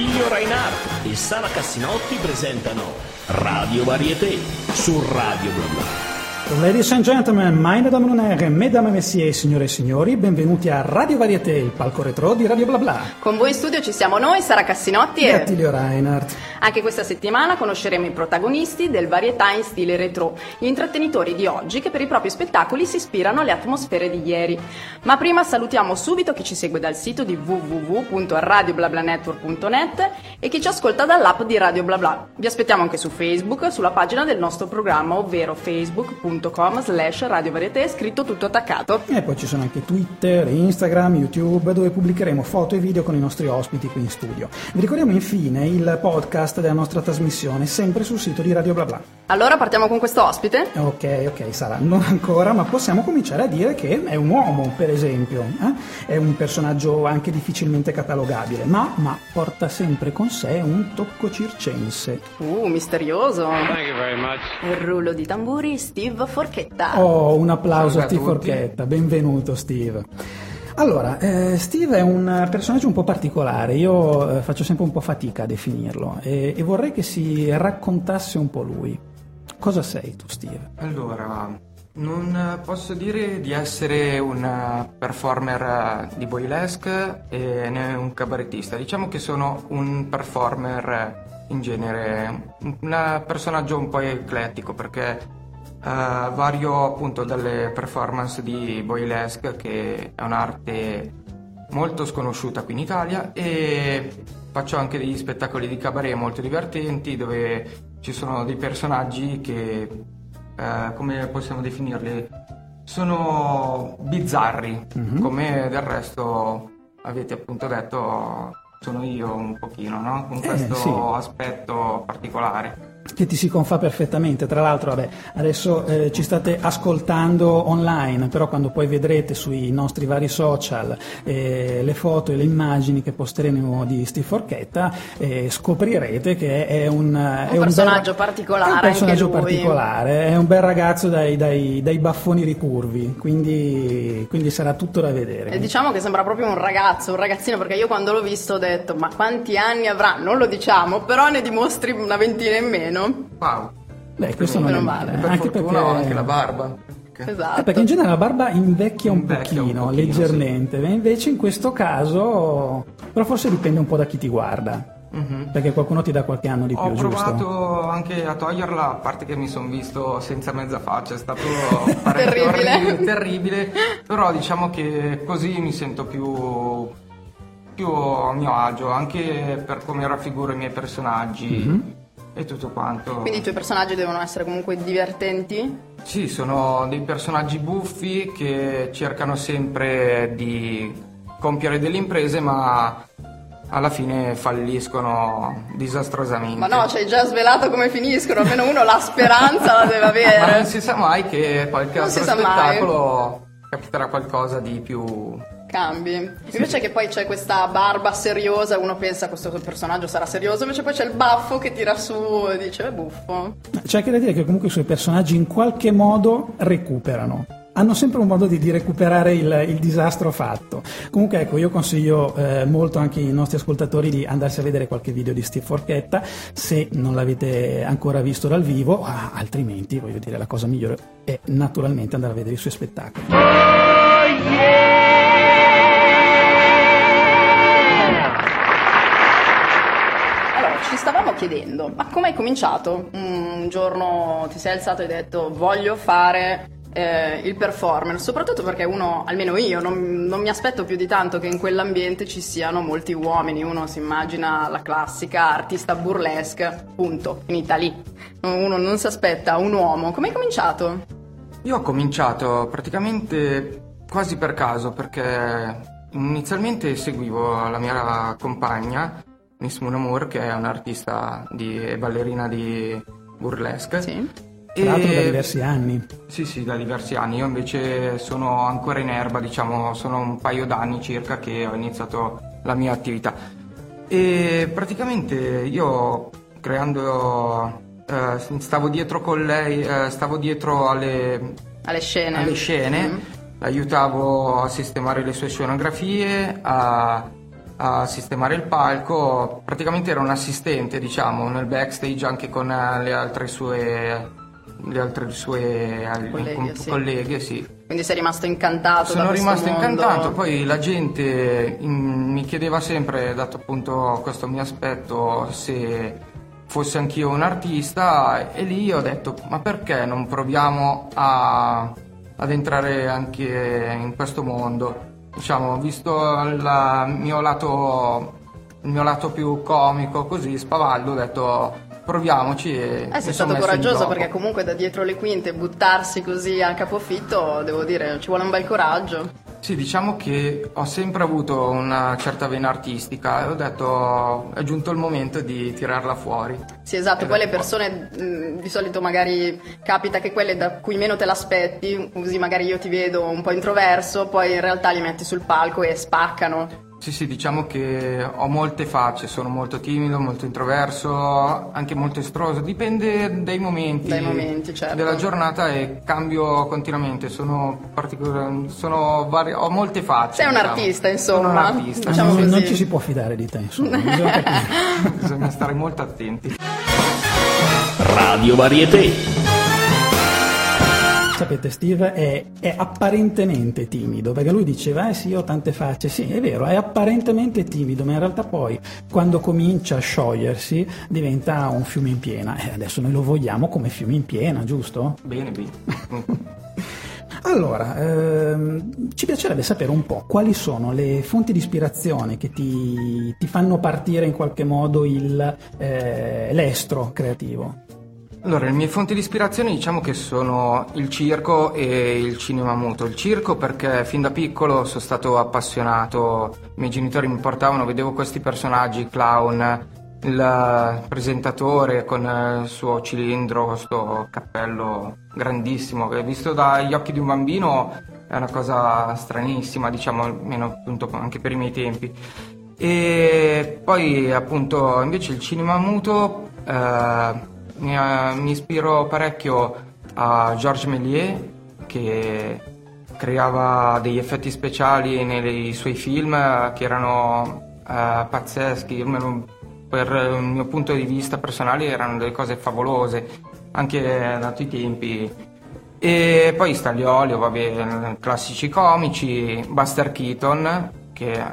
Attilio Reinhardt e Sara Cassinotti presentano Radio Varieté su Radio Bla Bla. Ladies and gentlemen, meine Damen und Herren, mesdames et messieurs, signore e signori, benvenuti a Radio Varieté, il palco retro di Radio Bla Bla. Con voi in studio ci siamo noi, Sara Cassinotti E e... Attilio Reinhardt. Anche questa settimana conosceremo i protagonisti del varietà in stile retro, gli intrattenitori di oggi che per i propri spettacoli si ispirano alle atmosfere di ieri. Ma prima salutiamo subito chi ci segue dal sito di www.radioblablanetwork.net e chi ci ascolta dall'app di Radio Bla Bla. Vi aspettiamo anche su Facebook, sulla pagina del nostro programma, ovvero facebook.com slash radiovarietà, scritto tutto attaccato. E poi ci sono anche Twitter, Instagram, YouTube, dove pubblicheremo foto e video con i nostri ospiti qui in studio. Vi ricordiamo infine il podcast della nostra trasmissione, sempre sul sito di Radio Bla Bla. Allora partiamo con questo ospite? Ok, ok, Sara, non ancora, ma possiamo cominciare a dire che è un uomo, per esempio. eh? È un personaggio anche difficilmente catalogabile, ma, ma porta sempre con sé un tocco circense. Uh, misterioso. Thank you very much. Il rullo di tamburi Steve Forchetta. Oh, un applauso a Salve a Steve. Forchetta, benvenuto Steve. Allora, eh, Steve è un personaggio un po' particolare, io eh, faccio sempre un po' fatica a definirlo e, e vorrei che si raccontasse un po' lui. Cosa sei tu Steve? Allora, non posso dire di essere un performer di boylesque e né un cabarettista. Diciamo che sono un performer in genere, un personaggio un po' eclettico perché eh, vario appunto dalle performance di boylesque che è un'arte molto sconosciuta qui in Italia e faccio anche degli spettacoli di cabaret molto divertenti dove ci sono dei personaggi che, eh, come possiamo definirli, sono bizzarri, come del resto avete appunto detto sono io un pochino, no? Con Eh, questo sì. aspetto particolare. Che ti si confà perfettamente, tra l'altro vabbè, adesso eh, ci state ascoltando online, però quando poi vedrete sui nostri vari social eh, le foto e le immagini che posteremo di Steve Forchetta, eh, scoprirete che è un, è personaggio bel- particolare è un personaggio particolare, è un bel ragazzo dai, dai- dai baffoni ricurvi, quindi, quindi sarà tutto da vedere. E diciamo che sembra proprio un ragazzo, un ragazzino, perché io quando l'ho visto ho detto ma quanti anni avrà? Non lo diciamo, però ne dimostri una ventina in meno. Wow. Beh, questo non è Meno male. Per anche fortuna perché... ho anche la barba. Esatto. Eh, perché in genere la barba invecchia un Invecchia un pochino, pochino, leggermente, e invece in questo caso, però forse dipende un po' da chi ti guarda, perché qualcuno ti dà qualche anno di più, Ho giusto? provato anche a toglierla, a parte che mi sono visto senza mezza faccia, è stato Terribile. orribile, terribile, però diciamo che così mi sento più, più a mio agio, anche per come raffiguro i miei personaggi e tutto quanto. Quindi i tuoi personaggi devono essere comunque divertenti? Sì, sono dei personaggi buffi che cercano sempre di compiere delle imprese, ma alla fine falliscono disastrosamente. Ma no, ci hai già svelato come finiscono, almeno uno la speranza la deve Ma non avere. si sa mai che qualche Non altro sa mai. spettacolo capiterà qualcosa di più. Cambi. Invece che poi c'è questa barba seriosa, uno pensa questo personaggio sarà serioso, invece poi c'è il baffo che tira su e dice è buffo. C'è anche da dire che comunque i suoi personaggi in qualche modo recuperano. Hanno sempre un modo di, di recuperare il, il disastro fatto. Comunque ecco, io consiglio eh, molto anche ai nostri ascoltatori di andarsi a vedere qualche video di Steve Forchetta, se non l'avete ancora visto dal vivo, ah, altrimenti voglio dire la cosa migliore è naturalmente andare a vedere i suoi spettacoli. Allora, chiedendo, ma come hai cominciato? Un giorno ti sei alzato e hai detto voglio fare eh, il performer, soprattutto perché uno, almeno io, non, non mi aspetto più di tanto che in quell'ambiente ci siano molti uomini, uno si immagina la classica artista burlesque, punto, finita lì. Uno non si aspetta un uomo. Come hai cominciato? Io ho cominciato praticamente quasi per caso perché inizialmente seguivo la mia compagna, Miss Munamour, che è un'artista di, e ballerina di burlesque. Sì. Tra l'altro da diversi anni. Sì, sì, da diversi anni. Io invece sono ancora in erba, diciamo, sono un paio d'anni circa che ho iniziato la mia attività. E praticamente io creando, eh, stavo dietro con lei, eh, stavo dietro alle, Alle scene. alle scene, Mm. aiutavo a sistemare le sue scenografie, a, a sistemare il palco, praticamente era un assistente, diciamo, nel backstage anche con eh, le altre sue le altre sue colleghe, com- sì. colleghe, sì. Quindi sei rimasto incantato Sono rimasto mondo. incantato, poi la gente mm, mi chiedeva sempre, dato appunto questo mio aspetto, se fossi anch'io un artista e lì ho detto ma perché non proviamo a- ad entrare anche in questo mondo? Diciamo, visto il mio lato, il mio lato più comico, così spavaldo, ho detto proviamoci e Eh, sei stato coraggioso perché comunque da dietro le quinte buttarsi così a capofitto, devo dire, ci vuole un bel coraggio. Sì, diciamo che ho sempre avuto una certa vena artistica e ho detto è giunto il momento di tirarla fuori. Sì, esatto, poi le persone mh, di solito magari capita che quelle da cui meno te l'aspetti, così magari io ti vedo un po' introverso, poi in realtà li metti sul palco e spaccano. Sì, sì, diciamo che ho molte facce, sono molto timido, molto introverso, anche molto estroso, dipende dai momenti, Dai momenti, certo. della giornata e cambio continuamente, sono particolar- sono vari- ho molte facce. Sei un diciamo. artista, insomma. Sono un artista, Diciamo non, così. non ci si può fidare di te, insomma, bisogna capire. bisogna stare molto attenti. Radio Varieté. Sapete, Steve è, è apparentemente timido, perché lui diceva, eh sì, io ho tante facce, sì, è vero, è apparentemente timido, ma in realtà poi, quando comincia a sciogliersi, diventa un fiume in piena. E adesso noi lo vogliamo come fiume in piena, giusto? Bene, bene. Allora, ehm, ci piacerebbe sapere un po' quali sono le fonti di ispirazione che ti, ti fanno partire in qualche modo il, eh, l'estro creativo. Allora, le mie fonti di ispirazione diciamo che sono il circo e il cinema muto. Il circo perché fin da piccolo sono stato appassionato, i miei genitori mi portavano, vedevo questi personaggi, clown, il presentatore con il suo cilindro, questo cappello grandissimo, che visto dagli occhi di un bambino è una cosa stranissima, diciamo, almeno appunto anche per i miei tempi. E poi appunto invece il cinema muto eh, mi, eh, mi ispiro parecchio a Georges Méliès che creava degli effetti speciali nei suoi film che erano eh, pazzeschi, per il mio punto di vista personale erano delle cose favolose, anche dato i tempi. E poi Stagliolio, vabbè, classici comici, Buster Keaton, che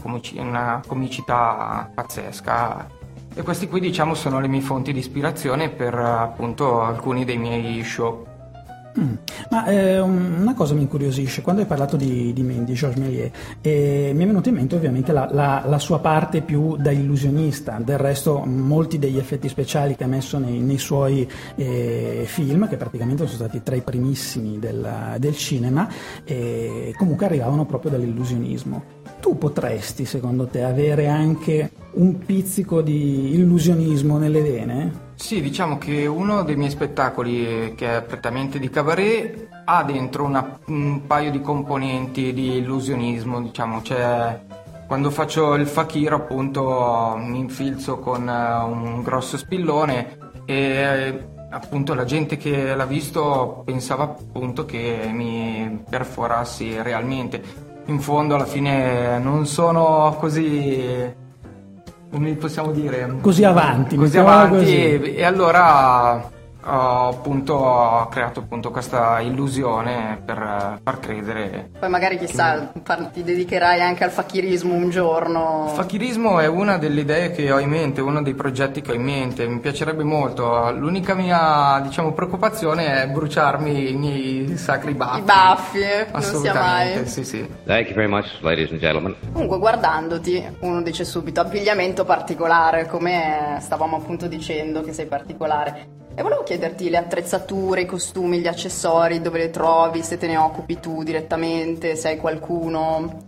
comici- una comicità pazzesca. E questi qui diciamo sono le mie fonti di ispirazione per appunto alcuni dei miei show. Mm. Ma eh, un- una cosa mi incuriosisce, quando hai parlato di, di, di Georges Méliès, eh, mi è venuta in mente ovviamente la, la- la sua parte più da illusionista, del resto molti degli effetti speciali che ha messo nei, nei suoi eh, film, che praticamente sono stati tra i primissimi del, del cinema, eh, comunque arrivavano proprio dall'illusionismo. Tu potresti, secondo te, avere anche un pizzico di illusionismo nelle vene? Sì, diciamo che uno dei miei spettacoli, che è prettamente di cabaret, ha dentro una- un paio di componenti di illusionismo, diciamo, c'è... Quando faccio il fakir appunto mi infilzo con eh, un grosso spillone e eh, appunto la gente che l'ha visto pensava appunto che mi perforassi realmente. In fondo alla fine non sono così come possiamo dire Così avanti, così avanti. E, e allora ho appunto ho creato appunto questa illusione per far credere Poi magari chissà, far- ti dedicherai anche al fakirismo un giorno. il fakirismo è una delle idee che ho in mente, uno dei progetti che ho in mente, mi piacerebbe molto. L'unica mia, diciamo, preoccupazione è bruciarmi i miei sacri baffi. I baffi, eh, non sia Assolutamente, mai. sì, sì. Thank you very much, ladies and gentlemen. Comunque guardandoti uno dice subito abbigliamento particolare, come stavamo appunto dicendo che sei particolare. E volevo chiederti le attrezzature, i costumi, gli accessori, dove le trovi, se te ne occupi tu direttamente, se hai qualcuno.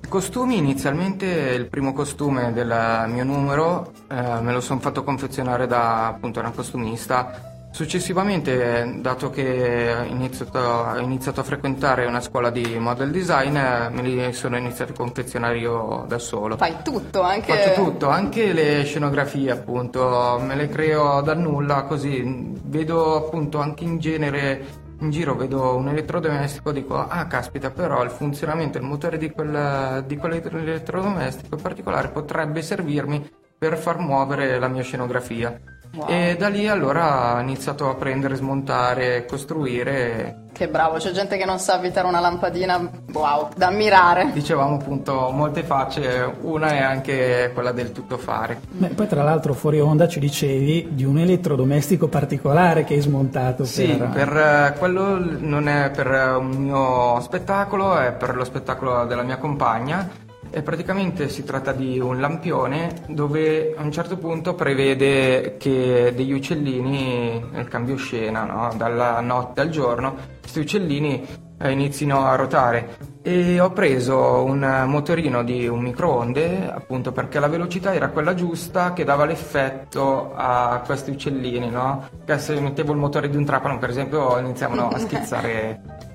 I costumi, inizialmente il primo costume del mio numero eh, me lo sono fatto confezionare da appunto una costumista. Successivamente, dato che ho iniziato, ho iniziato a frequentare una scuola di model design, me li sono iniziato a confezionare io da solo. Fai tutto, anche... Faccio tutto, anche le scenografie appunto, me le creo dal nulla così. Vedo appunto anche in genere in giro vedo un elettrodomestico dico ah caspita però il funzionamento il motore di, quel, di quell'elettrodomestico in particolare potrebbe servirmi per far muovere la mia scenografia Wow. E da lì allora ho iniziato a prendere, smontare, costruire. Che bravo, c'è gente che non sa avvitare una lampadina, wow, da ammirare. Dicevamo appunto molte facce, una è anche quella del tuttofare. Beh, poi tra l'altro fuori onda ci dicevi di un elettrodomestico particolare che hai smontato. Sì, per, per eh, quello non è per un mio spettacolo, è per lo spettacolo della mia compagna e praticamente si tratta di un lampione dove a un certo punto prevede che degli uccellini nel cambio scena, no? dalla notte al giorno, questi uccellini eh, inizino a ruotare e ho preso un motorino di un microonde appunto perché la velocità era quella giusta che dava l'effetto a questi uccellini, no? Che se mettevo il motore di un trapano per esempio iniziavano a schizzare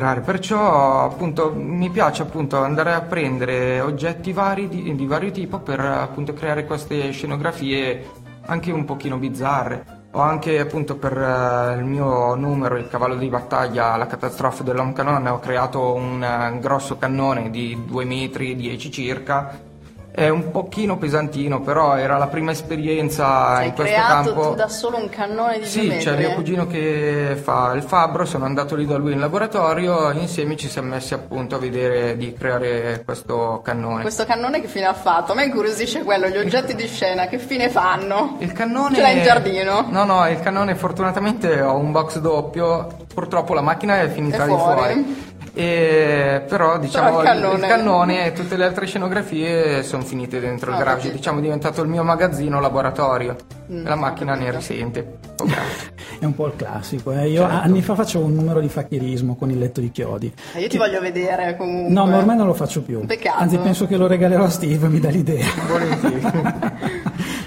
Perciò appunto mi piace appunto andare a prendere oggetti vari di, di vario tipo per appunto creare queste scenografie anche un pochino bizzarre. Ho anche appunto per uh, il mio numero, il cavallo di battaglia, la catastrofe dell'Home Canone, ho creato un uh, grosso cannone di 2 metri 10 circa è un pochino pesantino, però era la prima esperienza Sei in questo campo. Hai tu da solo un cannone di Sì, c'è mio cugino che fa il fabbro, sono andato lì da lui in laboratorio, insieme ci siamo messi appunto a vedere di creare questo cannone. Questo cannone che fine ha fatto? A me incuriosisce quello, gli oggetti di scena, che fine fanno? Il cannone... Ce l'hai in giardino? No, no, il cannone fortunatamente ho un box doppio, purtroppo la macchina è finita è di fuori. fuori. E, però diciamo però il, cannone. il cannone e tutte le altre scenografie sono finite dentro il garage, diciamo è diventato il mio magazzino laboratorio mm, e la macchina ne risente. Oh, è un po' il classico, eh. io certo. anni fa facevo un numero di facchirismo con il letto di chiodi. Eh, io ti che... voglio vedere comunque. No, ma ormai non lo faccio più. Peccato. Anzi penso che lo regalerò a Steve, mi dà l'idea. Volentieri.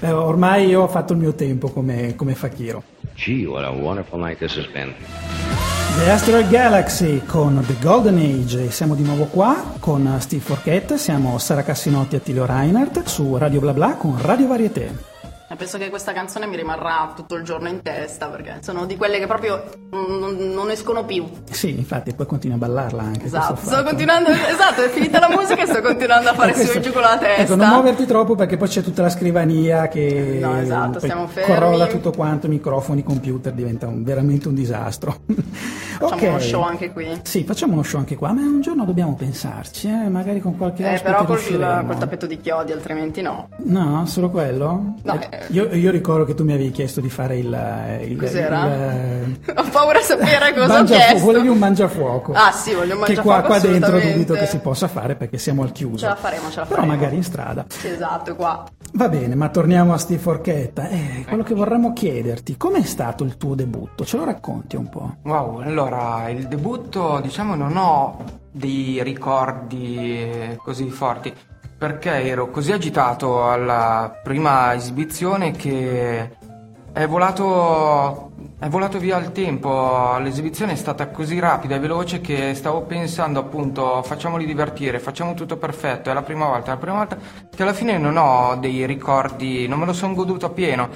eh, ormai io ho fatto il mio tempo come, come facchiro. Gee, what a wonderful night this has been. The Asteroid Galaxy con The Golden Age, siamo di nuovo qua con Steve Forchette, siamo Sara Cassinotti e Attilio Reinhardt su Radio Bla Bla con Radio Varieté. Penso che questa canzone mi rimarrà tutto il giorno in testa perché sono di quelle che proprio non, non escono più. Sì, infatti, poi continui a ballarla anche. Esatto, sto continuando, esatto, è finita la musica e sto continuando a fare su e giù con la testa. Ecco, non muoverti troppo perché poi c'è tutta la scrivania che no, esatto, stiamo fermi. Corolla tutto quanto, microfoni, computer, diventa un, veramente un disastro. Facciamo okay. uno show anche qui. Sì, facciamo uno show anche qua, ma un giorno dobbiamo pensarci, eh? magari con qualche eh, però col, col tappeto di chiodi, altrimenti no. No, solo quello? No, eh, io, io, ricordo che tu mi avevi chiesto di fare il. il Cos'era? Il, Ho paura di sapere cosa ho chiesto. Volevi un mangiafuoco. Ah, sì, voglio un mangiafuoco. Che qua, qua dentro dubito che si possa fare perché siamo al chiuso. Ce la faremo, ce la faremo. Però magari in strada. Sì, esatto, qua. Va bene, ma torniamo a Steve Forchetta. Eh, quello che vorremmo chiederti, com'è stato il tuo debutto? Ce lo racconti un po'? Wow, allora, il debutto, diciamo, non ho dei ricordi così forti perché ero così agitato alla prima esibizione che è volato, è volato via il tempo, l'esibizione è stata così rapida e veloce che stavo pensando appunto facciamoli divertire, facciamo tutto perfetto, è la prima volta, è la prima volta che alla fine non ho dei ricordi, non me lo sono goduto a pieno.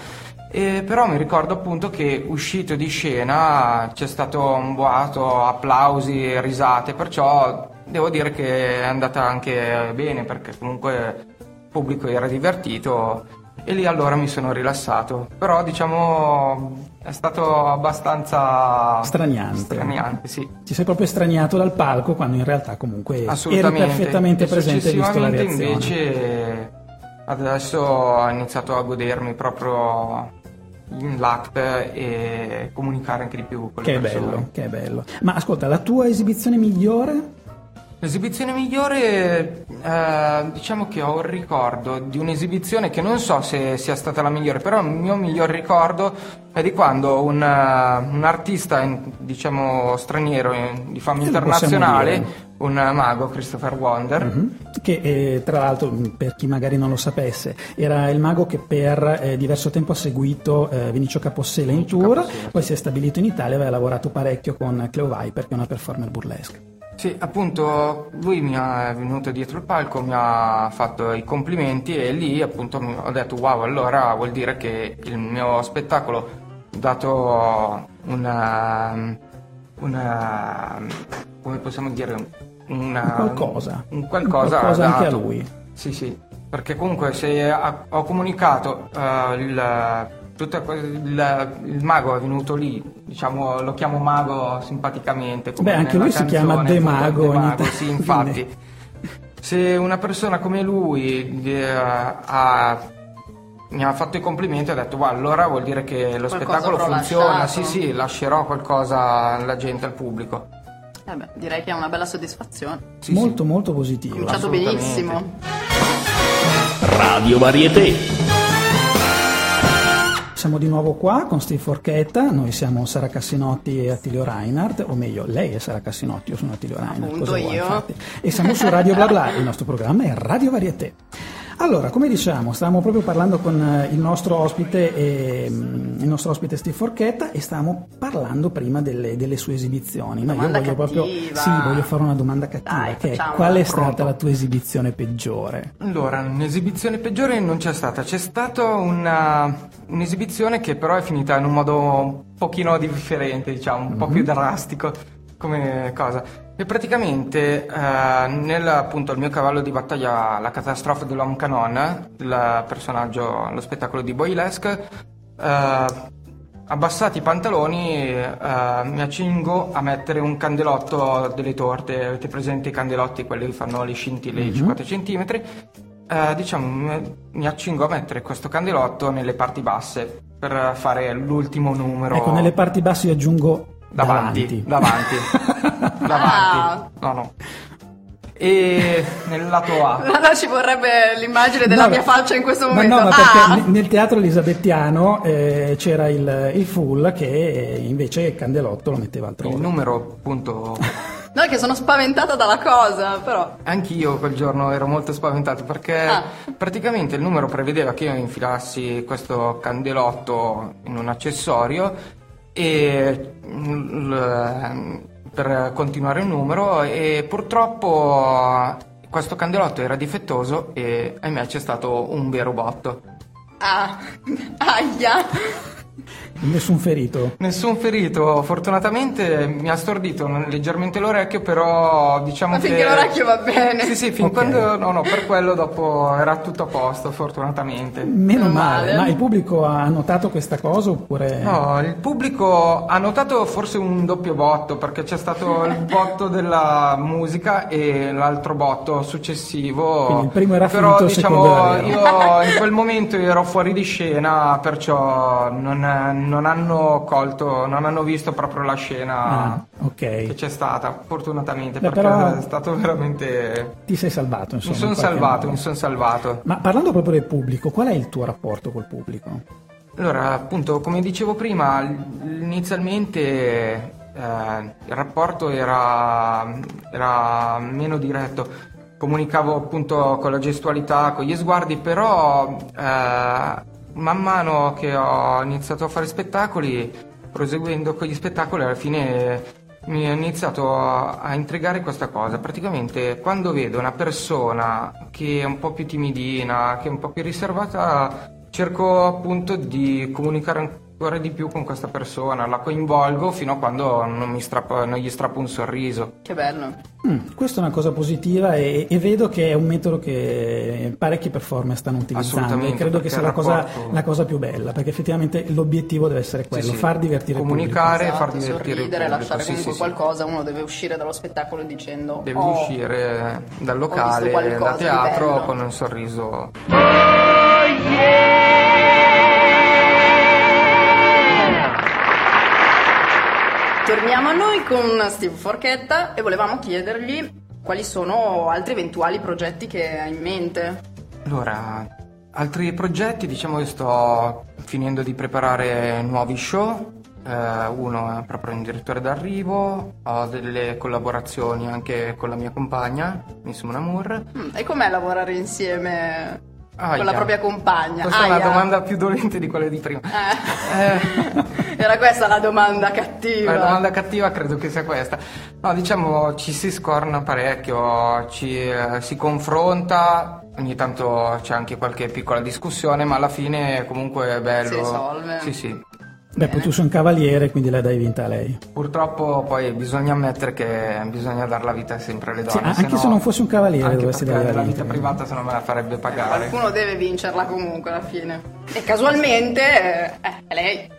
E però mi ricordo appunto che uscito di scena c'è stato un boato, applausi, risate, perciò devo dire che è andata anche bene perché comunque il pubblico era divertito e lì allora mi sono rilassato. Però diciamo è stato abbastanza straniante. straniante sì. Ti sei proprio straniato dal palco quando in realtà comunque eri perfettamente presente e visto la reazione. invece adesso ho iniziato a godermi proprio in l'act e comunicare anche di più con le che persone. Bello, che bello. Ma ascolta, la tua esibizione migliore? L'esibizione migliore, eh, diciamo che ho il ricordo di un'esibizione che non so se sia stata la migliore, però il mio miglior ricordo è di quando un, uh, un artista, diciamo straniero, di fama internazionale, un mago, Christopher Wonder. Mm-hmm. Che eh, tra l'altro, per chi magari non lo sapesse, era il mago che per eh, diverso tempo ha seguito eh, Vinicio Capossela in tour, Capossela. poi si è stabilito in Italia e aveva lavorato parecchio con Cleo Viper, che è una performer burlesque. Sì, appunto lui mi è venuto dietro il palco, mi ha fatto i complimenti e lì appunto ho detto wow, allora vuol dire che il mio spettacolo, dato una, una come possiamo dire una, qualcosa. un qualcosa, Un qualcosa anche a lui. Sì, sì, perché comunque se ha- ho comunicato eh, il, tutta il, il mago è venuto lì, diciamo lo chiamo mago simpaticamente. come Beh, anche lui si chiama canzone, De Mago De Mago, sì, infatti. Se una persona come lui eh, ha, mi ha fatto i complimenti e ha detto, allora vuol dire che lo Qualcosa spettacolo funziona, lasciato." sì sì, lascerò qualcosa alla gente, al pubblico. Eh beh, direi che è una bella soddisfazione. Sì, molto sì. molto positivo. Cominciato benissimo. Radio Varieté. Siamo di nuovo qua con Steve Forchetta, noi siamo Sara Cassinotti e Attilio Reinhardt, o meglio, lei è Sara Cassinotti, io sono Attilio Reinhardt. Appunto cosa vuoi, io. infatti? E siamo su Radio Bla Bla, il nostro programma è Radio Varieté. Allora, come diciamo, stavamo proprio parlando con eh, il nostro ospite, eh, il nostro ospite Steve Forchetta e stavamo parlando prima delle, delle sue esibizioni. Ma io Domanda voglio proprio cattiva. sì, voglio fare una domanda cattiva, Dai, che è qual è stata Pronto. la tua esibizione peggiore? Allora, un'esibizione peggiore non c'è stata, c'è stata una, un'esibizione che però è finita in un modo un pochino differente, diciamo, un po' più drastico come cosa. E praticamente eh, nel appunto il mio cavallo di battaglia La catastrofe dell'Homme Canon, il personaggio, lo spettacolo di Boylesque, eh, abbassati i pantaloni eh, mi accingo a mettere un candelotto delle torte, avete presente i candelotti, quelli che fanno le scintille di 50 cm? Diciamo, mi- mi accingo a mettere questo candelotto nelle parti basse per fare l'ultimo numero. Ecco, nelle parti basse io aggiungo Davanti, davanti. davanti, Ah. davanti. No, no. E nel lato A. Allora ci vorrebbe l'immagine della No, mia faccia in questo ma momento. no, ma perché Ah! ne- nel teatro elisabettiano eh, c'era il, il full che invece Candelotto lo metteva altrove. Il numero, appunto, No, è che sono spaventata dalla cosa, però. Anch'io quel giorno ero molto spaventato perché Ah. praticamente il numero prevedeva che io infilassi questo candelotto in un accessorio e mm, per continuare il numero e purtroppo questo candelotto era difettoso e ahimè c'è stato un vero botto. Ah, aia. Nessun ferito. Nessun ferito, fortunatamente mi ha stordito leggermente l'orecchio, però diciamo Ma che... finché l'orecchio va bene. Sì, sì, fin Ok. quando... No, no, per quello dopo era tutto a posto, fortunatamente. Meno male. male. Ma il pubblico ha notato questa cosa oppure... No, il pubblico ha notato forse un doppio botto, perché c'è stato il botto della musica e l'altro botto successivo. Quindi il primo era Però finto, il diciamo, io in quel momento ero fuori di scena, perciò non, non hanno colto, non hanno visto proprio la scena Ah, ok. che c'è stata, fortunatamente, Beh, perché però- è stato veramente... Ti sei salvato, insomma. Mi sono in salvato, mi sono salvato. Ma parlando proprio del pubblico, qual è il tuo rapporto col pubblico? Allora, appunto, come dicevo prima, inizialmente eh, il rapporto era, era meno diretto. Comunicavo appunto con la gestualità, con gli sguardi, però eh, man mano che ho iniziato a fare spettacoli, proseguendo con gli spettacoli, alla fine mi è iniziato a, a intrigare questa cosa. Praticamente quando vedo una persona che è un po' più timidina, che è un po' più riservata, cerco appunto di comunicare ancora di più con questa persona, la coinvolgo fino a quando non, mi strappo- non gli strappo un sorriso. Che bello. Mm, questa è una cosa positiva e, e vedo che è un metodo che parecchi performer stanno utilizzando e Assolutamente, credo che sia la cosa, la cosa più bella perché effettivamente l'obiettivo deve essere quello, Sì, sì. far divertire Comunicare il e far Esatto, divertire il sorridere, pubblico. lasciare Sì, comunque sì, sì. qualcosa, uno deve uscire dallo spettacolo dicendo Devi "Oh, uscire dal locale, da teatro bello." con un sorriso. Torniamo a noi con Steve Forchetta e volevamo chiedergli quali sono altri eventuali progetti che ha in mente. Allora, altri progetti, diciamo che sto finendo di preparare nuovi show. Eh, uno è proprio un direttore d'arrivo, ho delle collaborazioni anche con la mia compagna, Miss Mon Amour. Mm, e com'è lavorare insieme Aia. con la propria compagna? Questa è una Aia. domanda più dolente di quelle di prima. Eh. Era questa la domanda cattiva. La domanda cattiva credo che sia questa. No, diciamo ci si scorna parecchio, ci eh, si confronta, ogni tanto c'è anche qualche piccola discussione, ma alla fine comunque è bello. Si risolve. Sì, sì. Beh, poi tu sei un cavaliere, quindi la dai vinta a lei. Purtroppo poi bisogna ammettere che bisogna dare la vita sempre alle Sì, donne. anche no- se non fossi un cavaliere anche dovresti dare la la vita. vita privata se no me la farebbe pagare. Qualcuno deve vincerla comunque alla fine. E casualmente eh, eh, è lei.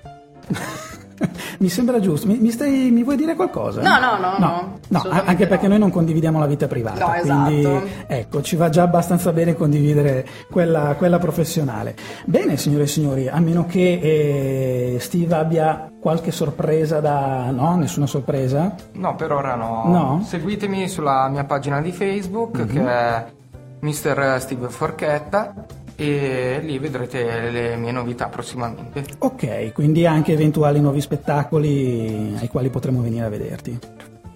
mi sembra giusto. Mi, mi stai- mi vuoi dire qualcosa? No, no, no, no, No, assolutamente anche perché no. noi non condividiamo la vita privata. No, esatto. Quindi ecco, ci va già abbastanza bene condividere quella, quella professionale. Bene, signore e signori, a meno che eh, Steve abbia qualche sorpresa da. No, nessuna sorpresa? No, per ora no. No? Seguitemi sulla mia pagina di Facebook che è Mr. Steve Forchetta e lì vedrete le mie novità prossimamente. Ok, quindi anche eventuali nuovi spettacoli ai quali potremo venire a vederti.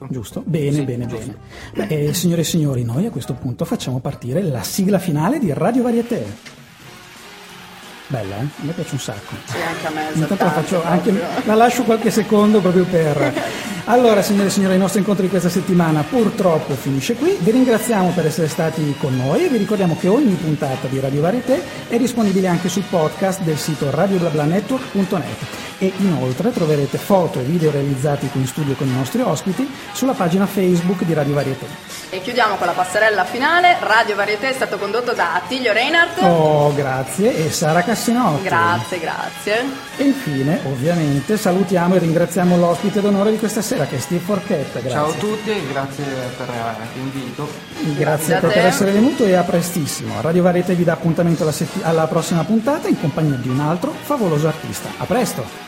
Giusto? Bene, Sì, bene, giusto. bene. Beh, eh, signore e signori, noi a questo punto facciamo partire la sigla finale di Radio Varieté. Bella, eh? A me piace un sacco. Sì, anche a me. Intanto la, faccio anche, la lascio qualche secondo proprio per... Allora, signore e signori, il nostro incontro di questa settimana purtroppo finisce qui. Vi ringraziamo per essere stati con noi e vi ricordiamo che ogni puntata di Radio Varieté è disponibile anche sul podcast del sito radioblablanetwork.net e inoltre troverete foto e video realizzati qui in studio con i nostri ospiti sulla pagina Facebook di Radio Varieté. E chiudiamo con la passerella finale. Radio Varieté è stato condotto da Attilio Reinhardt. Oh, grazie e Sara Cassinotti. Grazie, grazie. E infine, ovviamente, salutiamo e ringraziamo l'ospite d'onore di questa sera che è Steve Forchetta. Grazie. Ciao a tutti e grazie per eh, l'invito. Grazie, Grazie a per te. essere venuto e a prestissimo. Radio Varieté vi dà appuntamento alla, setti- alla prossima puntata in compagnia di un altro favoloso artista. A presto!